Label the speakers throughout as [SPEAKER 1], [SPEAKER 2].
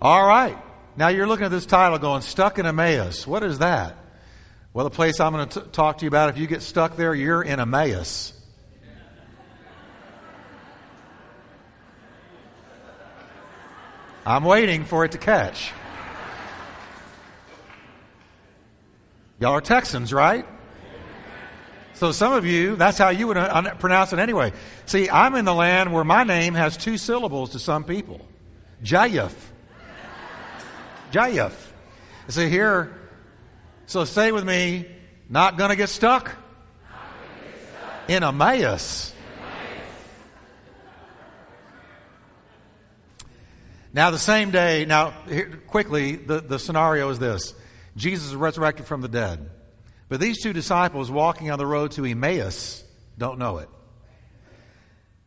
[SPEAKER 1] All right. Now you're looking at this title going, Stuck in Emmaus. What is that? Well, the place I'm going to t- talk to you about, if you get stuck there, you're in Emmaus. I'm waiting for it to catch. Y'all are Texans, right? So some of you, that's how you would uh, pronounce it anyway. See, I'm in the land where my name has two syllables to some people. Jayef. Jayef. So here, so say with me, not going to get stuck in Emmaus. Now, the same day, now, here, quickly, the, the scenario is this Jesus is resurrected from the dead. But these two disciples walking on the road to Emmaus don't know it.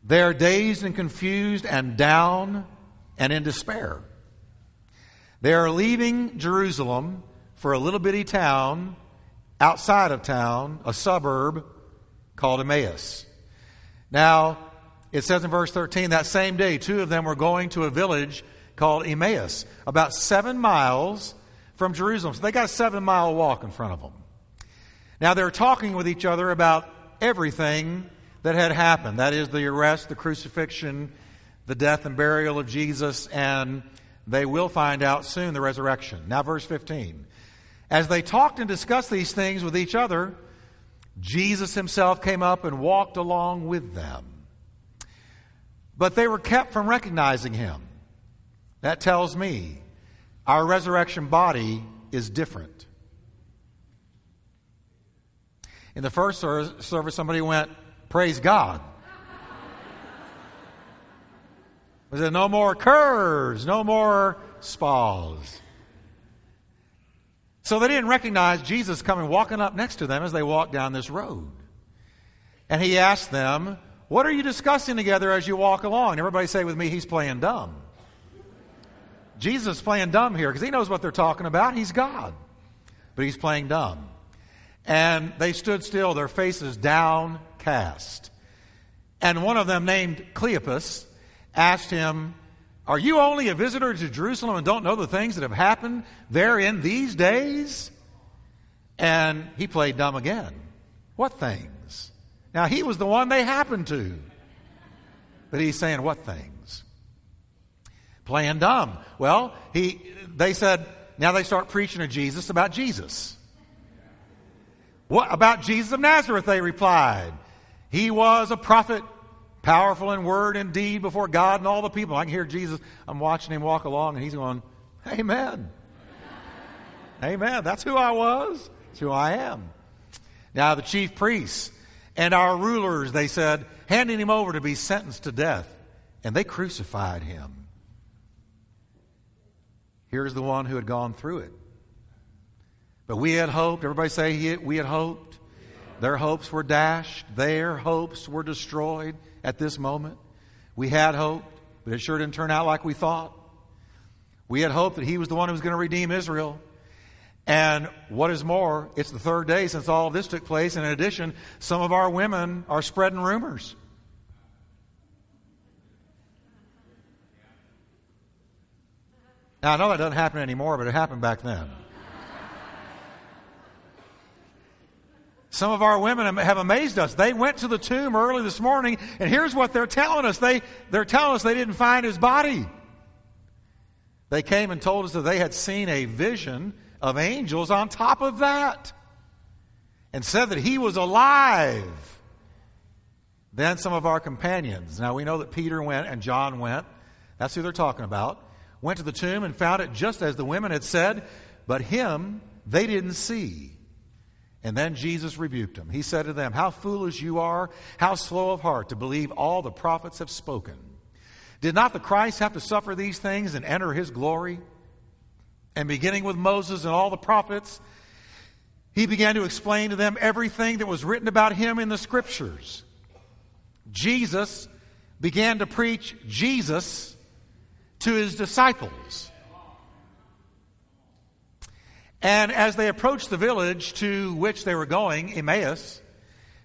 [SPEAKER 1] They're dazed and confused and down and in despair. They are leaving Jerusalem for a little bitty town outside of town, a suburb called Emmaus. Now, it says in verse 13 that same day, two of them were going to a village called Emmaus, about seven miles from Jerusalem. So they got a seven mile walk in front of them. Now they're talking with each other about everything that had happened that is, the arrest, the crucifixion, the death and burial of Jesus, and they will find out soon the resurrection. Now, verse 15. As they talked and discussed these things with each other, Jesus himself came up and walked along with them. But they were kept from recognizing him. That tells me our resurrection body is different. In the first service, somebody went, Praise God. We said, No more curves, no more spas. So they didn't recognize Jesus coming walking up next to them as they walked down this road. And he asked them, What are you discussing together as you walk along? And everybody say with me, He's playing dumb. Jesus is playing dumb here because he knows what they're talking about. He's God. But he's playing dumb. And they stood still, their faces downcast. And one of them, named Cleopas, asked him, Are you only a visitor to Jerusalem and don't know the things that have happened there in these days? And he played dumb again. What things? Now, he was the one they happened to. But he's saying, What things? Playing dumb. Well, he, they said, now they start preaching to Jesus about Jesus. What about Jesus of Nazareth? They replied. He was a prophet, powerful in word and deed before God and all the people. I can hear Jesus. I'm watching him walk along, and he's going, Amen. Amen. That's who I was. That's who I am. Now, the chief priests and our rulers, they said, handing him over to be sentenced to death, and they crucified him. Here's the one who had gone through it. But we had hoped. Everybody say we had hoped. Their hopes were dashed. Their hopes were destroyed at this moment. We had hoped, but it sure didn't turn out like we thought. We had hoped that he was the one who was going to redeem Israel. And what is more, it's the third day since all of this took place. And in addition, some of our women are spreading rumors. Now, I know that doesn't happen anymore, but it happened back then. Some of our women have amazed us. They went to the tomb early this morning, and here's what they're telling us. They, they're telling us they didn't find his body. They came and told us that they had seen a vision of angels on top of that and said that he was alive. Then some of our companions, now we know that Peter went and John went, that's who they're talking about, went to the tomb and found it just as the women had said, but him they didn't see. And then Jesus rebuked them. He said to them, How foolish you are, how slow of heart to believe all the prophets have spoken. Did not the Christ have to suffer these things and enter his glory? And beginning with Moses and all the prophets, he began to explain to them everything that was written about him in the scriptures. Jesus began to preach Jesus to his disciples. And as they approached the village to which they were going, Emmaus,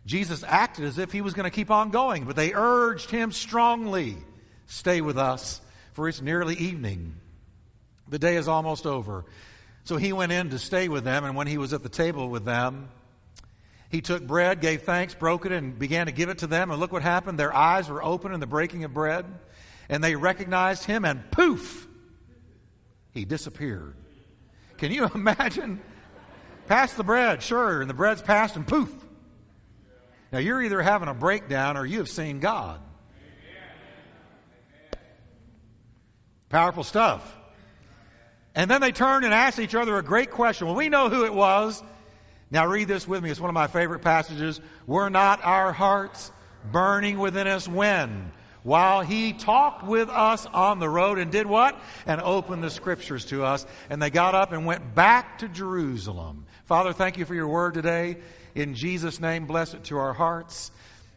[SPEAKER 1] Jesus acted as if he was going to keep on going, but they urged him strongly, Stay with us, for it's nearly evening. The day is almost over. So he went in to stay with them, and when he was at the table with them, he took bread, gave thanks, broke it, and began to give it to them. And look what happened. Their eyes were open in the breaking of bread, and they recognized him, and poof, he disappeared. Can you imagine? Pass the bread, sure, and the bread's passed, and poof. Now you're either having a breakdown or you have seen God. Powerful stuff. And then they turned and asked each other a great question. Well, we know who it was. Now read this with me. It's one of my favorite passages. Were not our hearts burning within us when? While he talked with us on the road and did what? And opened the scriptures to us. And they got up and went back to Jerusalem. Father, thank you for your word today. In Jesus' name, bless it to our hearts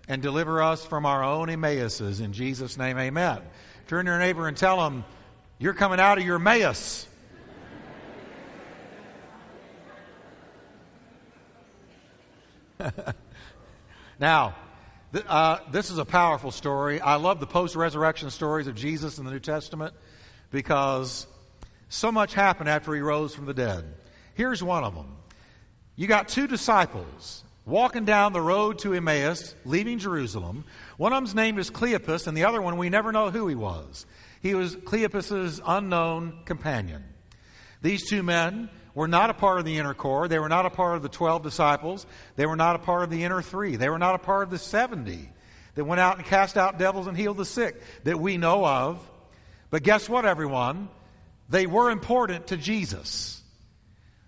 [SPEAKER 1] and deliver us from our own Emmaus's. In Jesus' name, amen. Turn to your neighbor and tell him, You're coming out of your Emmaus. now, uh, this is a powerful story. I love the post resurrection stories of Jesus in the New Testament because so much happened after he rose from the dead. Here's one of them. You got two disciples walking down the road to Emmaus, leaving Jerusalem. One of them's name is Cleopas, and the other one, we never know who he was. He was Cleopas's unknown companion. These two men were not a part of the inner core. They were not a part of the 12 disciples. They were not a part of the inner three. They were not a part of the 70 that went out and cast out devils and healed the sick that we know of. But guess what, everyone? They were important to Jesus.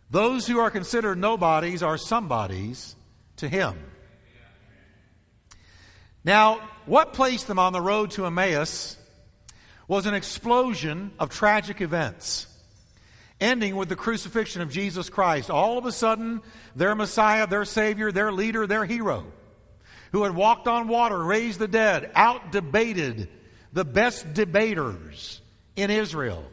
[SPEAKER 1] Those who are considered nobodies are somebodies to him. Now, what placed them on the road to Emmaus was an explosion of tragic events ending with the crucifixion of Jesus Christ. All of a sudden, their Messiah, their Savior, their leader, their hero, who had walked on water, raised the dead, out debated the best debaters in Israel.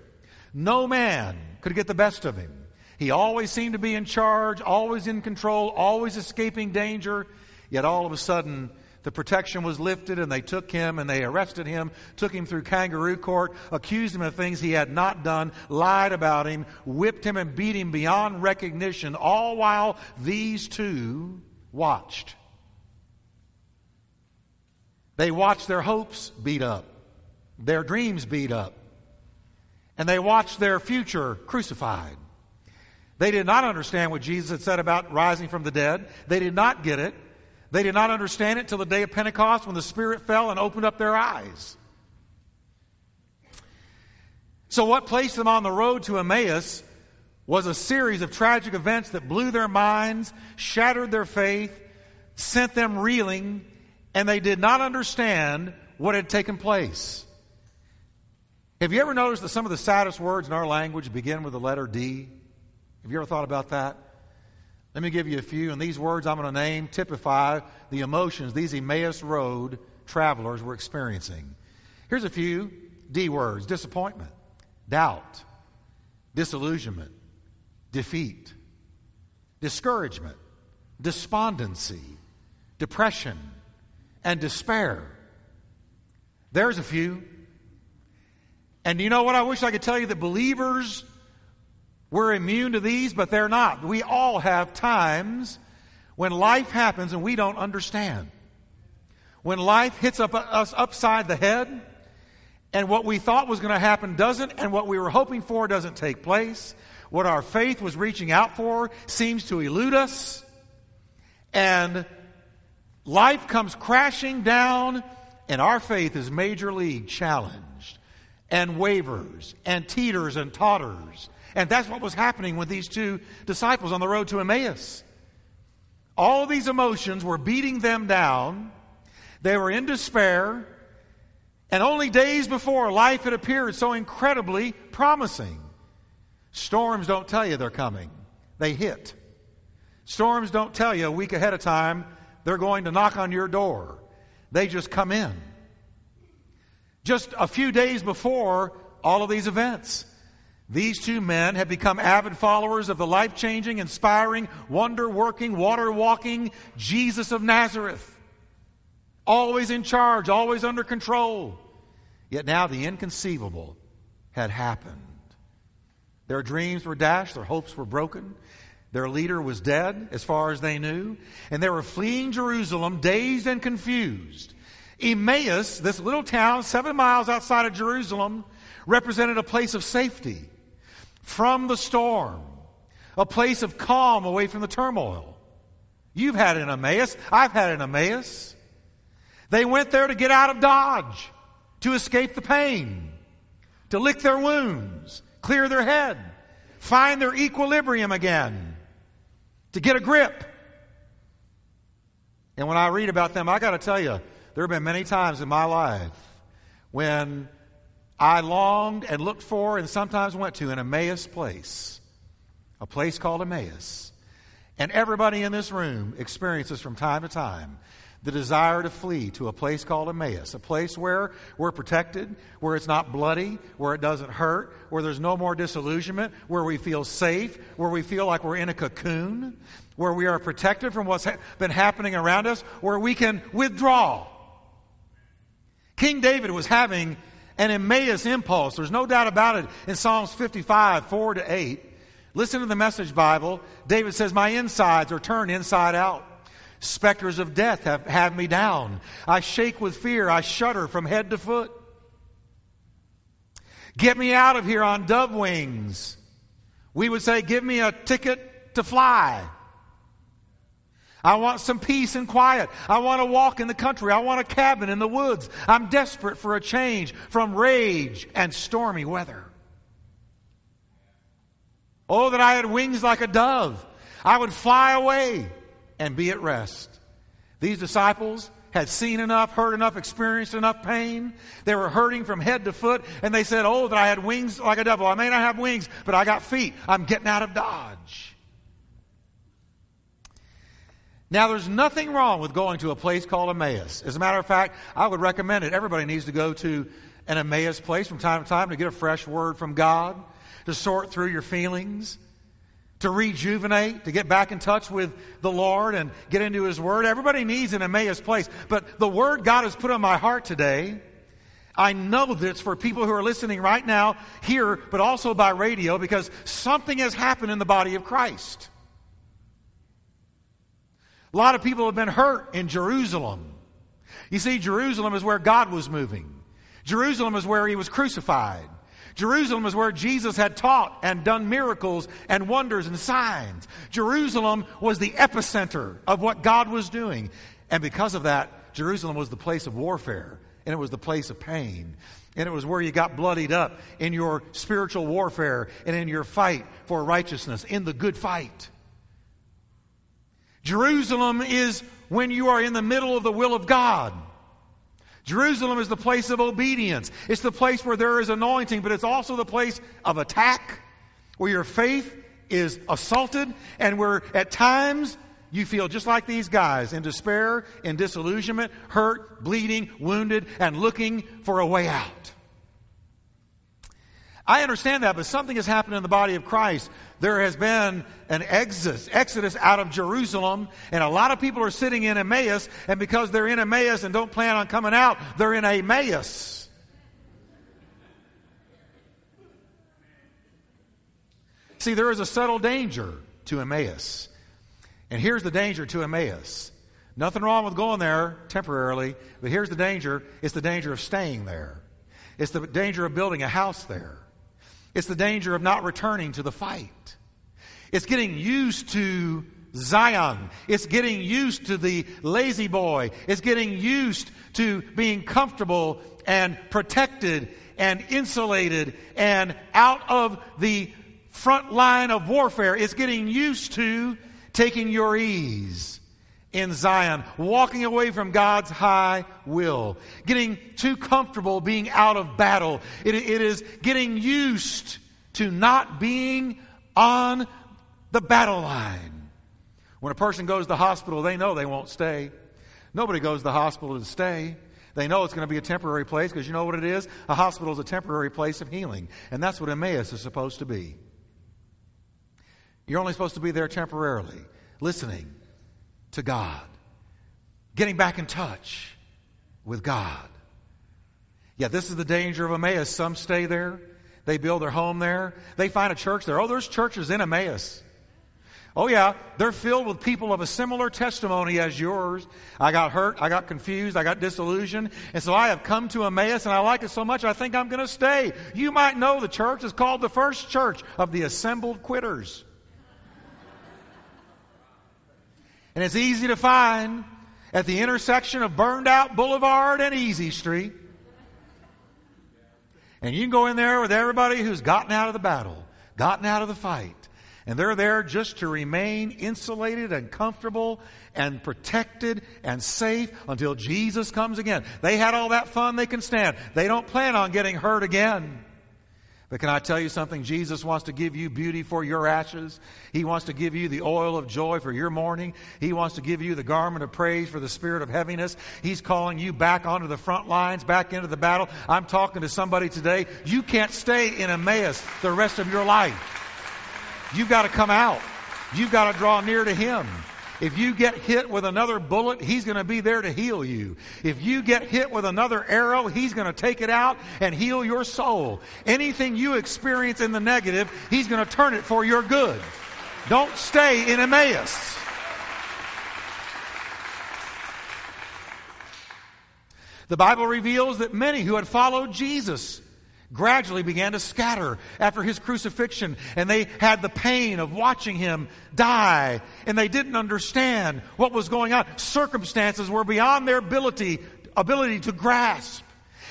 [SPEAKER 1] No man could get the best of him. He always seemed to be in charge, always in control, always escaping danger. Yet all of a sudden, the protection was lifted and they took him and they arrested him, took him through kangaroo court, accused him of things he had not done, lied about him, whipped him and beat him beyond recognition, all while these two watched. They watched their hopes beat up, their dreams beat up, and they watched their future crucified. They did not understand what Jesus had said about rising from the dead. They did not get it. They did not understand it till the day of Pentecost when the Spirit fell and opened up their eyes. So, what placed them on the road to Emmaus was a series of tragic events that blew their minds, shattered their faith, sent them reeling, and they did not understand what had taken place. Have you ever noticed that some of the saddest words in our language begin with the letter D? Have you ever thought about that? Let me give you a few, and these words I'm going to name typify the emotions these Emmaus Road travelers were experiencing. Here's a few D words disappointment, doubt, disillusionment, defeat, discouragement, despondency, depression, and despair. There's a few. And you know what? I wish I could tell you that believers we're immune to these, but they're not. We all have times when life happens and we don't understand. When life hits up, us upside the head, and what we thought was going to happen doesn't, and what we were hoping for doesn't take place. What our faith was reaching out for seems to elude us, and life comes crashing down, and our faith is majorly challenged, and wavers, and teeters and totters and that's what was happening with these two disciples on the road to Emmaus. All these emotions were beating them down. They were in despair. And only days before, life had appeared so incredibly promising. Storms don't tell you they're coming, they hit. Storms don't tell you a week ahead of time they're going to knock on your door, they just come in. Just a few days before all of these events, these two men have become avid followers of the life changing, inspiring, wonder working, water walking Jesus of Nazareth. Always in charge, always under control. Yet now the inconceivable had happened. Their dreams were dashed, their hopes were broken. Their leader was dead, as far as they knew, and they were fleeing Jerusalem, dazed and confused. Emmaus, this little town seven miles outside of Jerusalem, represented a place of safety from the storm, a place of calm away from the turmoil. You've had an Emmaus. I've had an Emmaus. They went there to get out of Dodge, to escape the pain, to lick their wounds, clear their head, find their equilibrium again to get a grip. And when I read about them, I got to tell you, there have been many times in my life when I longed and looked for and sometimes went to an Emmaus place, a place called Emmaus. And everybody in this room experiences from time to time the desire to flee to a place called Emmaus, a place where we're protected, where it's not bloody, where it doesn't hurt, where there's no more disillusionment, where we feel safe, where we feel like we're in a cocoon, where we are protected from what's ha- been happening around us, where we can withdraw. King David was having an Emmaus impulse. There's no doubt about it in Psalms 55, 4 to 8. Listen to the message Bible. David says, My insides are turned inside out. Specters of death have had me down. I shake with fear. I shudder from head to foot. Get me out of here on dove wings. We would say, Give me a ticket to fly. I want some peace and quiet. I want to walk in the country. I want a cabin in the woods. I'm desperate for a change from rage and stormy weather. Oh, that I had wings like a dove. I would fly away and be at rest. These disciples had seen enough, heard enough, experienced enough pain. They were hurting from head to foot, and they said, Oh, that I had wings like a dove. I may not have wings, but I got feet. I'm getting out of Dodge. Now, there's nothing wrong with going to a place called Emmaus. As a matter of fact, I would recommend it. Everybody needs to go to an Emmaus place from time to time to get a fresh word from God, to sort through your feelings, to rejuvenate, to get back in touch with the Lord and get into His Word. Everybody needs an Emmaus place. But the Word God has put on my heart today, I know that it's for people who are listening right now, here, but also by radio, because something has happened in the body of Christ. A lot of people have been hurt in Jerusalem. You see, Jerusalem is where God was moving. Jerusalem is where He was crucified. Jerusalem is where Jesus had taught and done miracles and wonders and signs. Jerusalem was the epicenter of what God was doing. And because of that, Jerusalem was the place of warfare and it was the place of pain. And it was where you got bloodied up in your spiritual warfare and in your fight for righteousness, in the good fight. Jerusalem is when you are in the middle of the will of God. Jerusalem is the place of obedience. It's the place where there is anointing, but it's also the place of attack, where your faith is assaulted, and where at times you feel just like these guys in despair, in disillusionment, hurt, bleeding, wounded, and looking for a way out. I understand that, but something has happened in the body of Christ. There has been an exodus, exodus out of Jerusalem, and a lot of people are sitting in Emmaus, and because they're in Emmaus and don't plan on coming out, they're in Emmaus. See, there is a subtle danger to Emmaus. And here's the danger to Emmaus. Nothing wrong with going there temporarily, but here's the danger it's the danger of staying there. It's the danger of building a house there. It's the danger of not returning to the fight. It's getting used to Zion. It's getting used to the La-Z-Boy. It's getting used to being comfortable and protected and insulated and out of the front line of warfare. It's getting used to taking your ease in Zion, walking away from God's high will, getting too comfortable being out of battle. It, it is getting used to not being on the battle line. When a person goes to the hospital, they know they won't stay. Nobody goes to the hospital to stay. They know it's going to be a temporary place because you know what it is? A hospital is a temporary place of healing. And that's what Emmaus is supposed to be. You're only supposed to be there temporarily, listening, to God, getting back in touch with God. Yeah, this is the danger of Emmaus. Some stay there, They build their home there. They find a church there. Oh, there's churches in Emmaus. Oh, yeah, they're filled with people of a similar testimony as yours. I got hurt, I got confused, I got disillusioned, and so I have come to Emmaus and I like it so much I think I'm going to stay. You might know the church is called the First Church of the Assembled Quitters. And it's easy to find at the intersection of Burned Out Boulevard and Easy Street. And you can go in there with everybody who's gotten out of the battle, gotten out of the fight. And they're there just to remain insulated and comfortable and protected and safe until Jesus comes again. They had all that fun they can stand. They don't plan on getting hurt again. But can I tell you something? Jesus wants to give you beauty for your ashes. He wants to give you the oil of joy for your mourning. He wants to give you the garment of praise for the spirit of heaviness. He's calling you back onto the front lines, back into the battle. I'm talking to somebody today. You can't stay in Emmaus the rest of your life. You've got to come out. You've got to draw near to Him. If you get hit with another bullet, He's going to be there to heal you. If you get hit with another arrow, He's going to take it out and heal your soul. Anything you experience in the negative, He's going to turn it for your good. Don't stay in Emmaus. The Bible reveals that many who had followed Jesus gradually began to scatter after his crucifixion, and they had the pain of watching him die, and they didn't understand what was going on. Circumstances were beyond their ability, ability to grasp.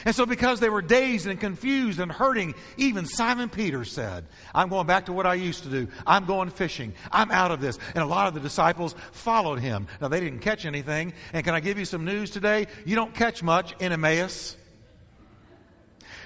[SPEAKER 1] And so, because they were dazed and confused and hurting, even Simon Peter said, I'm going back to what I used to do. I'm going fishing. I'm out of this. And a lot of the disciples followed him. Now, they didn't catch anything. And can I give you some news today? You don't catch much in Emmaus.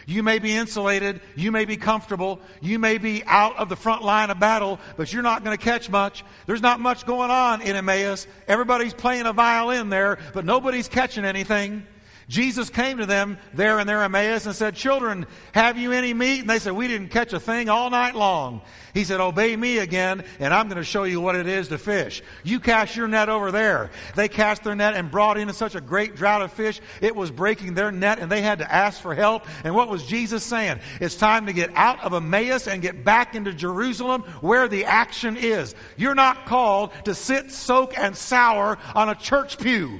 [SPEAKER 1] You may be insulated. You may be comfortable. You may be out of the front line of battle, but you're not going to catch much. There's not much going on in Emmaus. Everybody's playing a violin there, but nobody's catching anything. Jesus came to them there in their Emmaus and said, Children, have you any meat? And they said, We didn't catch a thing all night long. He said, Obey me again, and I'm going to show you what it is to fish. You cast your net over there. They cast their net and brought in such a great drought of fish, it was breaking their net, and they had to ask for help. And what was Jesus saying? It's time to get out of Emmaus and get back into Jerusalem where the action is. You're not called to sit, soak, and sour on a church pew.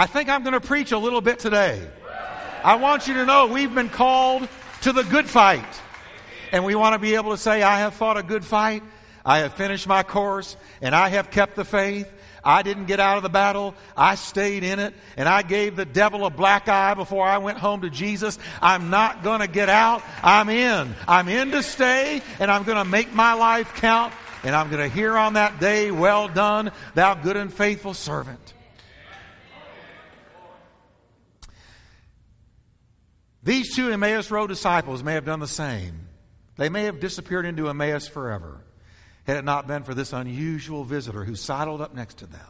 [SPEAKER 1] I think I'm going to preach a little bit today. I want you to know we've been called to the good fight. And we want to be able to say, I have fought a good fight. I have finished my course and I have kept the faith. I didn't get out of the battle. I stayed in it and I gave the devil a black eye before I went home to Jesus. I'm not going to get out. I'm in. I'm in to stay and I'm going to make my life count and I'm going to hear on that day, well done, thou good and faithful servant. These two Emmaus Road disciples may have done the same. They may have disappeared into Emmaus forever had it not been for this unusual visitor who sidled up next to them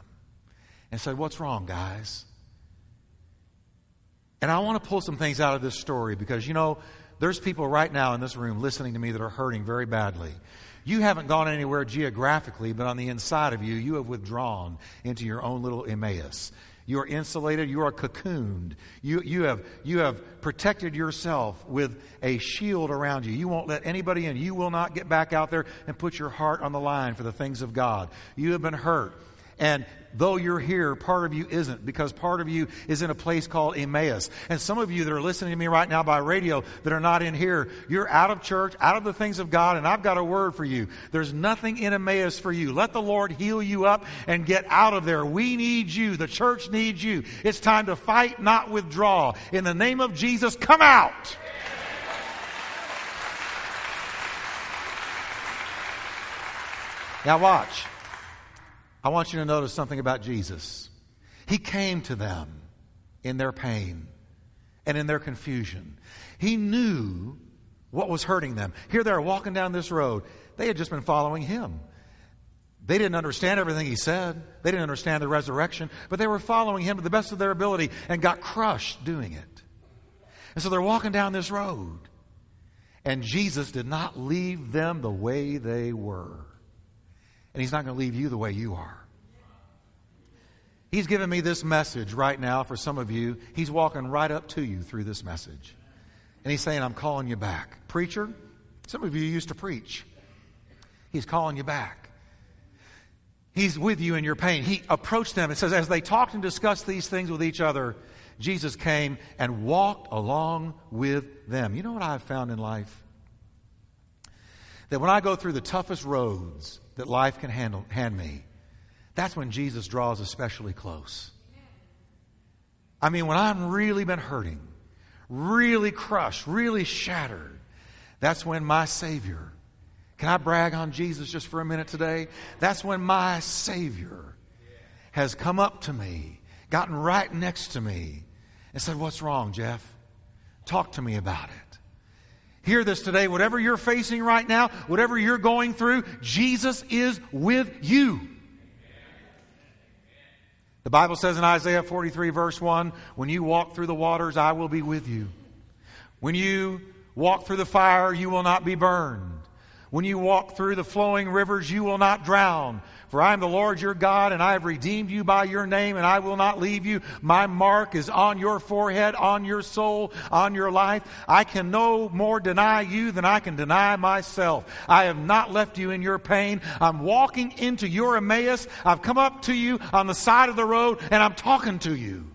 [SPEAKER 1] and said, What's wrong, guys? And I want to pull some things out of this story because, you know, there's people right now in this room listening to me that are hurting very badly. You haven't gone anywhere geographically, but on the inside of you, you have withdrawn into your own little Emmaus. You are insulated. You are cocooned. You, you, have, you have protected yourself with a shield around you. You won't let anybody in. You will not get back out there and put your heart on the line for the things of God. You have been hurt. And though you're here, part of you isn't because part of you is in a place called Emmaus. And some of you that are listening to me right now by radio that are not in here, you're out of church, out of the things of God, and I've got a word for you. There's nothing in Emmaus for you. Let the Lord heal you up and get out of there. We need you. The church needs you. It's time to fight, not withdraw. In the name of Jesus, come out. Now watch. I want you to notice something about Jesus. He came to them in their pain and in their confusion. He knew what was hurting them. Here they are walking down this road. They had just been following him. They didn't understand everything he said. They didn't understand the resurrection, but they were following him to the best of their ability and got crushed doing it. And so they're walking down this road. And Jesus did not leave them the way they were. And He's not going to leave you the way you are. He's giving me this message right now for some of you. He's walking right up to you through this message. And he's saying, I'm calling you back. Preacher, some of you used to preach. He's calling you back. He's with you in your pain. He approached them. It says, as they talked and discussed these things with each other, Jesus came and walked along with them. You know what I've found in life? That when I go through the toughest roads that life can handle, hand me, that's when Jesus draws especially close. I mean, when I've really been hurting, really crushed, really shattered, that's when my Savior, can I brag on Jesus just for a minute today? That's when my Savior has come up to me, gotten right next to me, and said, What's wrong, Jeff? Talk to me about it. Hear this today. Whatever you're facing right now, whatever you're going through, Jesus is with you. The Bible says in Isaiah 43, verse 1 When you walk through the waters, I will be with you. When you walk through the fire, you will not be burned. When you walk through the flowing rivers, you will not drown. For I am the Lord your God, and I have redeemed you by your name, and I will not leave you. My mark is on your forehead, on your soul, on your life. I can no more deny you than I can deny myself. I have not left you in your pain. I'm walking into your Emmaus. I've come up to you on the side of the road, and I'm talking to you.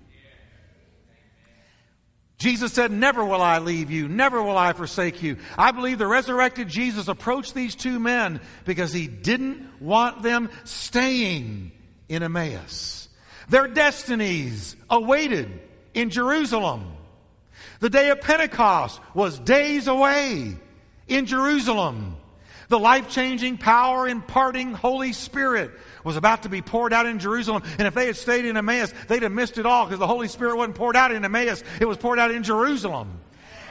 [SPEAKER 1] Jesus said, Never will I leave you, never will I forsake you. I believe the resurrected Jesus approached these two men because he didn't want them staying in Emmaus. Their destinies awaited in Jerusalem. The day of Pentecost was days away in Jerusalem. The life changing power imparting Holy Spirit was about to be poured out in Jerusalem. And if they had stayed in Emmaus, they'd have missed it all because the Holy Spirit wasn't poured out in Emmaus, it was poured out in Jerusalem.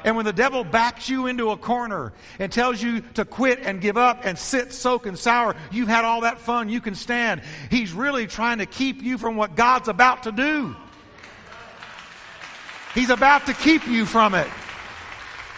[SPEAKER 1] And when the devil backs you into a corner and tells you to quit and give up and sit, soak, and sour, you've had all that fun, you can stand. He's really trying to keep you from what God's about to do. He's about to keep you from it.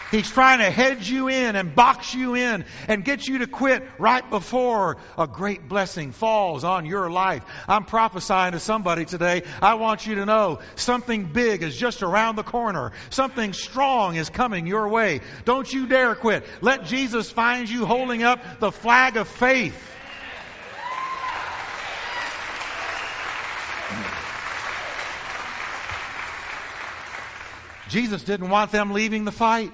[SPEAKER 1] He's trying to hedge you in and box you in and get you to quit right before a great blessing falls on your life. I'm prophesying to somebody today. I want you to know something big is just around the corner. Something strong is coming your way. Don't you dare quit. Let Jesus find you holding up the flag of faith. Jesus didn't want them leaving the fight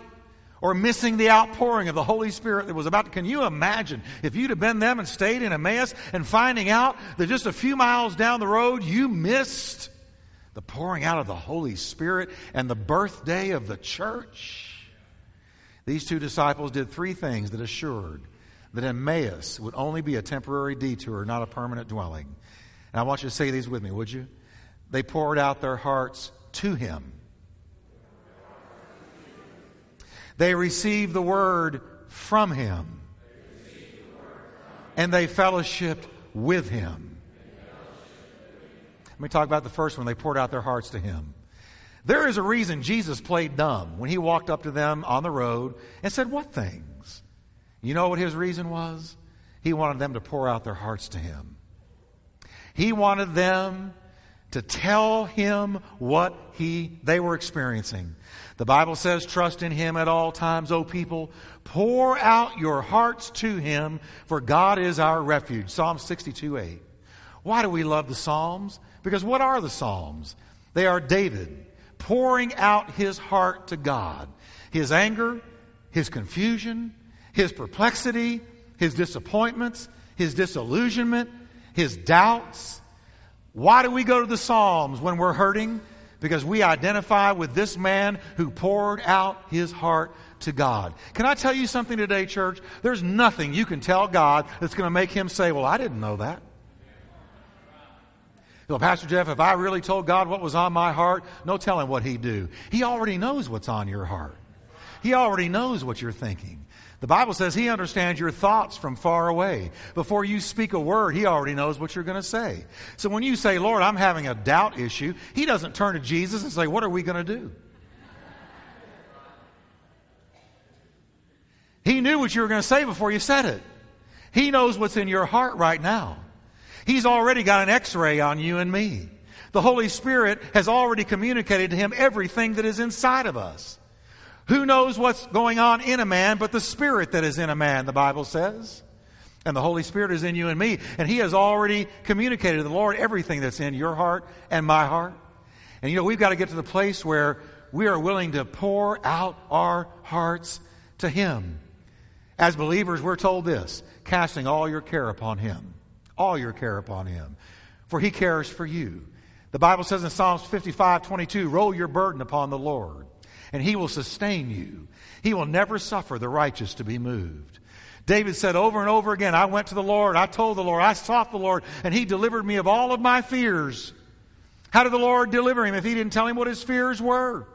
[SPEAKER 1] or missing the outpouring of the Holy Spirit that was about to. Can you imagine if you'd have been them and stayed in Emmaus and finding out that just a few miles down the road you missed the pouring out of the Holy Spirit and the birthday of the church? These two disciples did three things that assured that Emmaus would only be a temporary detour, not a permanent dwelling. And I want you to say these with me, would you? They poured out their hearts to Him. They received the word from him. And they fellowshipped with him. Let me talk about the first one. They poured out their hearts to him. There is a reason Jesus played dumb when he walked up to them on the road and said, What things? You know what his reason was? He wanted them to pour out their hearts to him. He wanted them to tell him what he, they were experiencing. The Bible says, trust in him at all times, O people. Pour out your hearts to him, for God is our refuge. Psalm 62 8. Why do we love the Psalms? Because what are the Psalms? They are David pouring out his heart to God. His anger, his confusion, his perplexity, his disappointments, his disillusionment, his doubts. Why do we go to the Psalms when we're hurting? Because we identify with this man who poured out his heart to God. Can I tell you something today, church? There's nothing you can tell God that's going to make him say, Well, I didn't know that. Well, Pastor Jeff, if I really told God what was on my heart, no telling what he'd do. He already knows what's on your heart. He already knows what you're thinking. The Bible says He understands your thoughts from far away. Before you speak a word, He already knows what you're going to say. So when you say, Lord, I'm having a doubt issue, He doesn't turn to Jesus and say, What are we going to do? He knew what you were going to say before you said it. He knows what's in your heart right now. He's already got an x ray on you and me. The Holy Spirit has already communicated to him everything that is inside of us. Who knows what's going on in a man but the Spirit that is in a man, the Bible says. And the Holy Spirit is in you and me. And He has already communicated to the Lord everything that's in your heart and my heart. And you know, we've got to get to the place where we are willing to pour out our hearts to Him. As believers, we're told this casting all your care upon Him. All your care upon Him. For He cares for you. The Bible says in Psalms 55 22, roll your burden upon the Lord, and He will sustain you. He will never suffer the righteous to be moved. David said over and over again, I went to the Lord, I told the Lord, I sought the Lord, and He delivered me of all of my fears. How did the Lord deliver him if He didn't tell him what his fears were?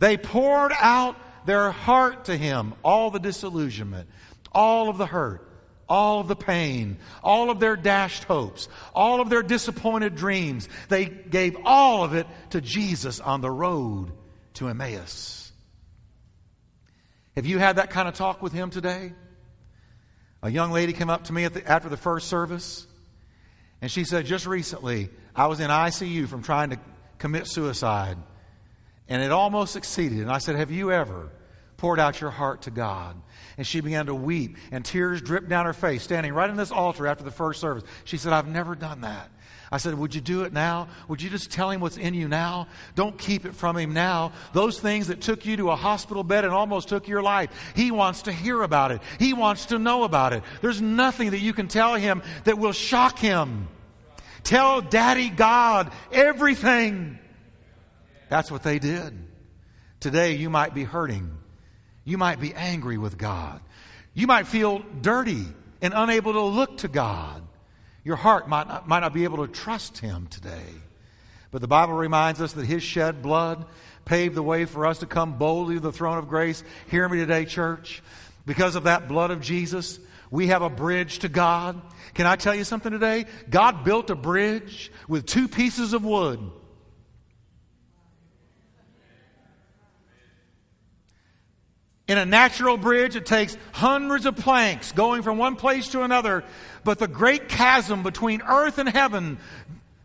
[SPEAKER 1] They poured out their heart to Him, all the disillusionment, all of the hurt, all of the pain, all of their dashed hopes, all of their disappointed dreams. They gave all of it to Jesus on the road to Emmaus. Have you had that kind of talk with him today? A young lady came up to me the, after the first service, and she said, Just recently, I was in ICU from trying to commit suicide, and it almost succeeded. And I said, Have you ever poured out your heart to God? And she began to weep, and tears dripped down her face, standing right in this altar after the first service. She said, I've never done that. I said, Would you do it now? Would you just tell him what's in you now? Don't keep it from him now. Those things that took you to a hospital bed and almost took your life, he wants to hear about it. He wants to know about it. There's nothing that you can tell him that will shock him. Tell Daddy God everything. That's what they did. Today, you might be hurting. You might be angry with God. You might feel dirty and unable to look to God. Your heart might not, might not be able to trust Him today. But the Bible reminds us that His shed blood paved the way for us to come boldly to the throne of grace. Hear me today, church. Because of that blood of Jesus, we have a bridge to God. Can I tell you something today? God built a bridge with two pieces of wood. In a natural bridge, it takes hundreds of planks going from one place to another. But the great chasm between earth and heaven,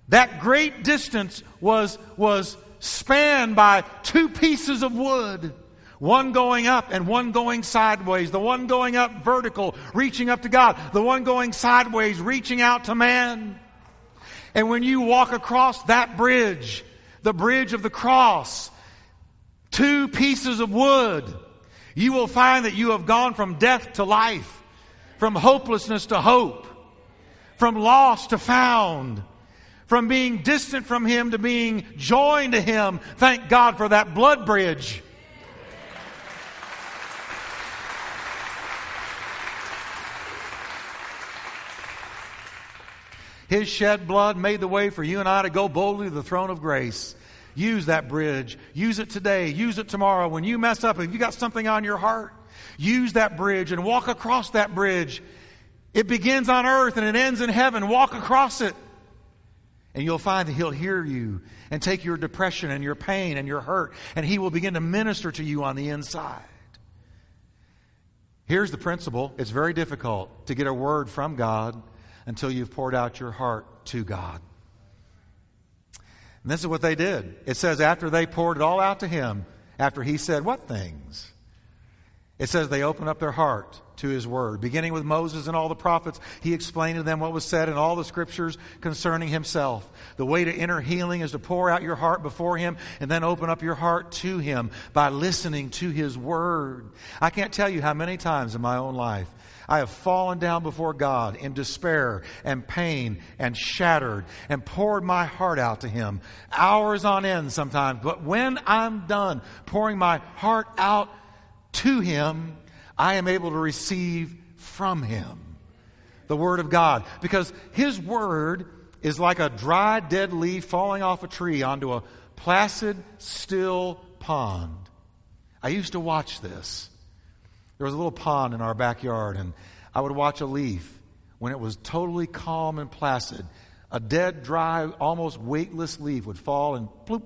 [SPEAKER 1] that great distance was, was spanned by two pieces of wood. One going up and one going sideways. The one going up vertical, reaching up to God. The one going sideways, reaching out to man. And when you walk across that bridge, the bridge of the cross, two pieces of wood, you will find that you have gone from death to life, from hopelessness to hope, from lost to found, from being distant from Him to being joined to Him. Thank God for that blood bridge. His shed blood made the way for you and I to go boldly to the throne of grace. Use that bridge. Use it today. Use it tomorrow. When you mess up, if you got something on your heart, use that bridge and walk across that bridge. It begins on earth and it ends in heaven. Walk across it. And you'll find that He'll hear you and take your depression and your pain and your hurt, and He will begin to minister to you on the inside. Here's the principle it's very difficult to get a word from God until you've poured out your heart to God. And this is what they did. It says, after they poured it all out to him, after he said, What things? It says they opened up their heart to his word. Beginning with Moses and all the prophets, he explained to them what was said in all the scriptures concerning himself. The way to enter healing is to pour out your heart before him and then open up your heart to him by listening to his word. I can't tell you how many times in my own life I have fallen down before God in despair and pain and shattered and poured my heart out to Him, hours on end sometimes. But when I'm done pouring my heart out to Him, I am able to receive from Him the Word of God. Because His Word is like a dry, dead leaf falling off a tree onto a placid, still pond. I used to watch this. There was a little pond in our backyard, and I would watch a leaf when it was totally calm and placid. A dead, dry, almost weightless leaf would fall and bloop,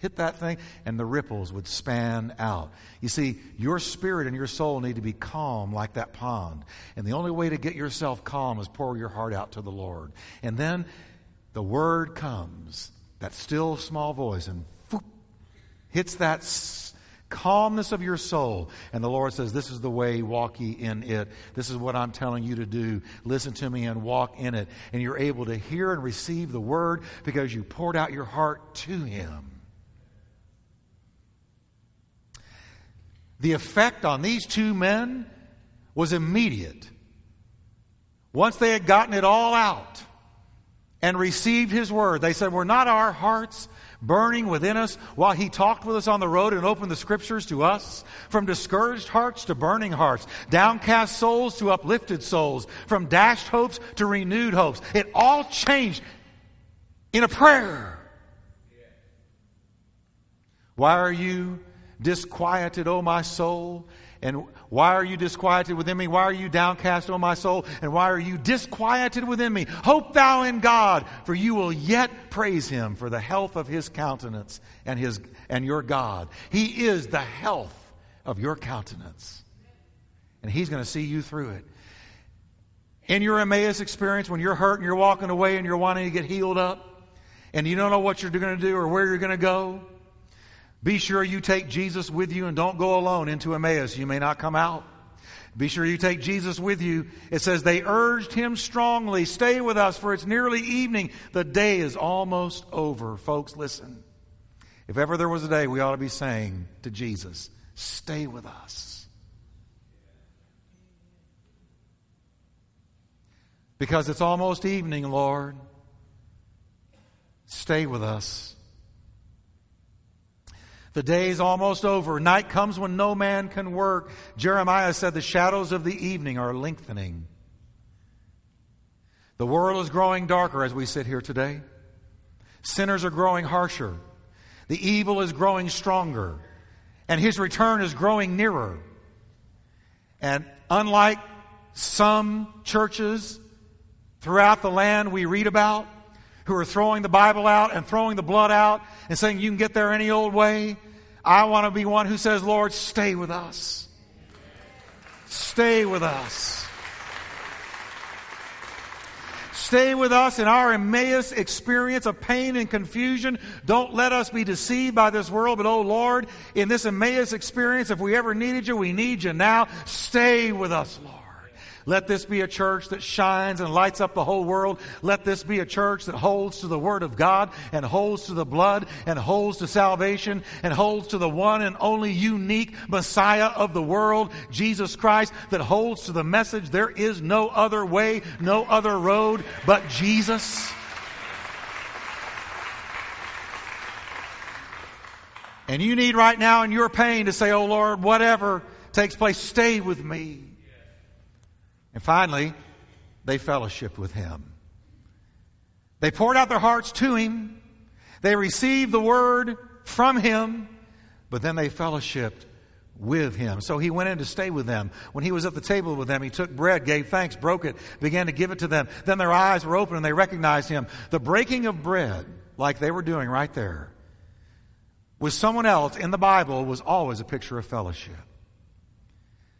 [SPEAKER 1] hit that thing, and the ripples would span out. You see, your spirit and your soul need to be calm like that pond. And the only way to get yourself calm is pour your heart out to the Lord. And then the word comes, that still small voice, and whoop, hits that calmness of your soul. And the Lord says, This is the way, walk ye in it. This is what I'm telling you to do. Listen to me and walk in it. And you're able to hear and receive the word because you poured out your heart to Him. The effect on these two men was immediate. Once they had gotten it all out and received His word, they said, Were not our hearts burning within us while he talked with us on the road and opened the scriptures to us? From discouraged hearts to burning hearts, downcast souls to uplifted souls, from dashed hopes to renewed hopes. It all changed in a prayer. Why are you disquieted, O my soul? And why are you disquieted within me? Why are you downcast, O my soul? And why are you disquieted within me? Hope thou in God, for you will yet praise him for the health of his countenance and his and your God. He is the health of your countenance. And he's going to see you through it. In your Emmaus experience, when you're hurt and you're walking away and you're wanting to get healed up, and you don't know what you're going to do or where you're going to go, be sure you take Jesus with you and don't go alone into Emmaus. You may not come out. Be sure you take Jesus with you. It says they urged him strongly, stay with us for it's nearly evening. The day is almost over. Folks, listen. If ever there was a day we ought to be saying to Jesus, stay with us. Because it's almost evening, Lord. Stay with us. The day is almost over. Night comes when no man can work. Jeremiah said the shadows of the evening are lengthening. The world is growing darker as we sit here today. Sinners are growing harsher. The evil is growing stronger. And his return is growing nearer. And unlike some churches throughout the land we read about, who are throwing the Bible out and throwing the blood out and saying you can get there any old way. I want to be one who says, Lord, stay with us. Stay with us. Stay with us in our Emmaus experience of pain and confusion. Don't let us be deceived by this world, but oh Lord, in this Emmaus experience, if we ever needed you, we need you now. Stay with us, Lord. Let this be a church that shines and lights up the whole world. Let this be a church that holds to the Word of God and holds to the blood and holds to salvation and holds to the one and only unique Messiah of the world, Jesus Christ, that holds to the message there is no other way, no other road but Jesus. And you need right now in your pain to say, Oh Lord, whatever takes place, stay with me. And finally, they fellowshiped with him. They poured out their hearts to him. They received the word from him, but then they fellowshiped with him. So he went in to stay with them. When he was at the table with them, he took bread, gave thanks, broke it, began to give it to them. Then their eyes were open and they recognized him. The breaking of bread, like they were doing right there, with someone else in the Bible was always a picture of fellowship.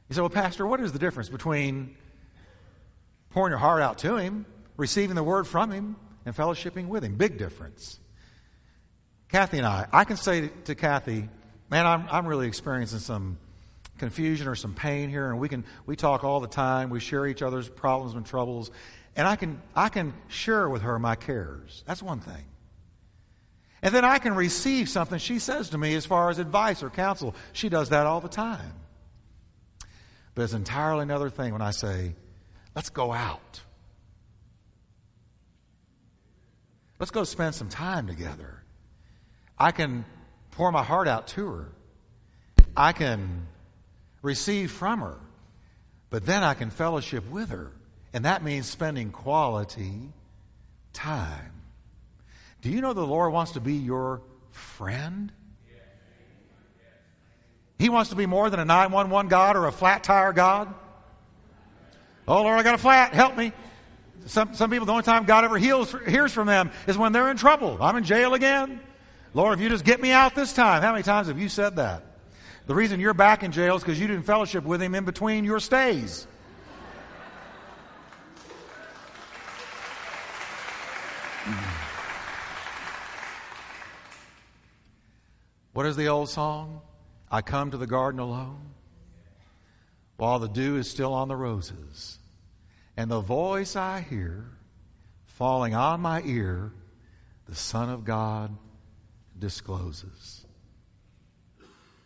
[SPEAKER 1] You say, well, Pastor, what is the difference between pouring your heart out to Him, receiving the word from Him, and fellowshipping with Him. Big difference. Kathy and I, I can say to Kathy, man, I'm, I'm really experiencing some confusion or some pain here, and we can we talk all the time. We share each other's problems and troubles, and I can I can share with her my cares. That's one thing. And then I can receive something she says to me as far as advice or counsel. She does that all the time. But it's entirely another thing when I say, Let's go out. Let's go spend some time together. I can pour my heart out to her. I can receive from her. But then I can fellowship with her. And that means spending quality time. Do you know the Lord wants to be your friend? He wants to be more than a 911 God or a flat tire God. Oh, Lord, I got a flat. Help me. Some, some people, the only time God ever heals, hears from them is when they're in trouble. I'm in jail again. Lord, if you just get me out this time. How many times have you said that? The reason you're back in jail is because you didn't fellowship with him in between your stays. What is the old song? I come to the garden alone while the dew is still on the roses. And the voice I hear falling on my ear, the Son of God discloses.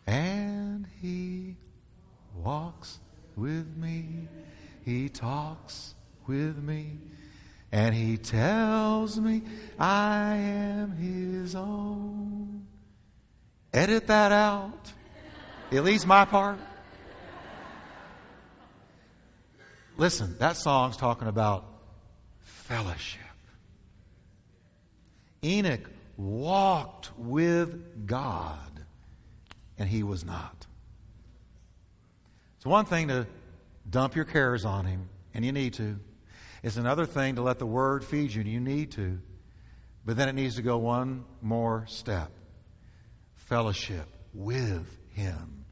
[SPEAKER 1] And he walks with me, he talks with me, and he tells me I am his own. Edit that out, at least my part. Listen, that song's talking about fellowship. Enoch walked with God, and he was not. It's one thing to dump your cares on him, and you need to. It's another thing to let the Word feed you, and you need to. But then it needs to go one more step fellowship with him.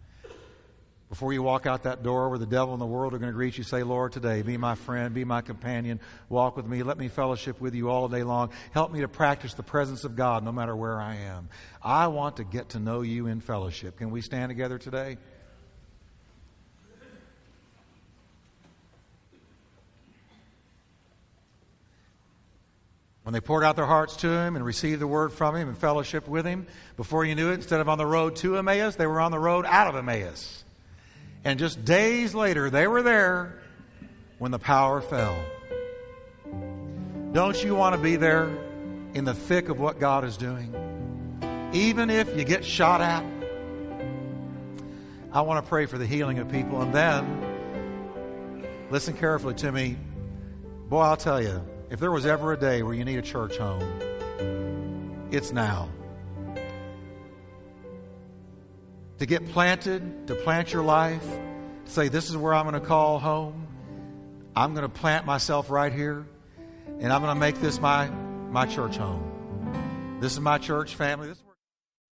[SPEAKER 1] Before you walk out that door where the devil and the world are going to greet you, say, Lord, today, be my friend, be my companion, walk with me, let me fellowship with you all day long. Help me to practice the presence of God no matter where I am. I want to get to know you in fellowship. Can we stand together today? When they poured out their hearts to him and received the word from him and fellowship with him, before you knew it, instead of on the road to Emmaus, they were on the road out of Emmaus. And just days later, they were there when the power fell. Don't you want to be there in the thick of what God is doing? Even if you get shot at? I want to pray for the healing of people. And then, listen carefully to me. Boy, I'll tell you, if there was ever a day where you need a church home, it's now. To get planted, to plant your life, say, This is where I'm going to call home. I'm going to plant myself right here, and I'm going to make this my, my church home. This is my church family.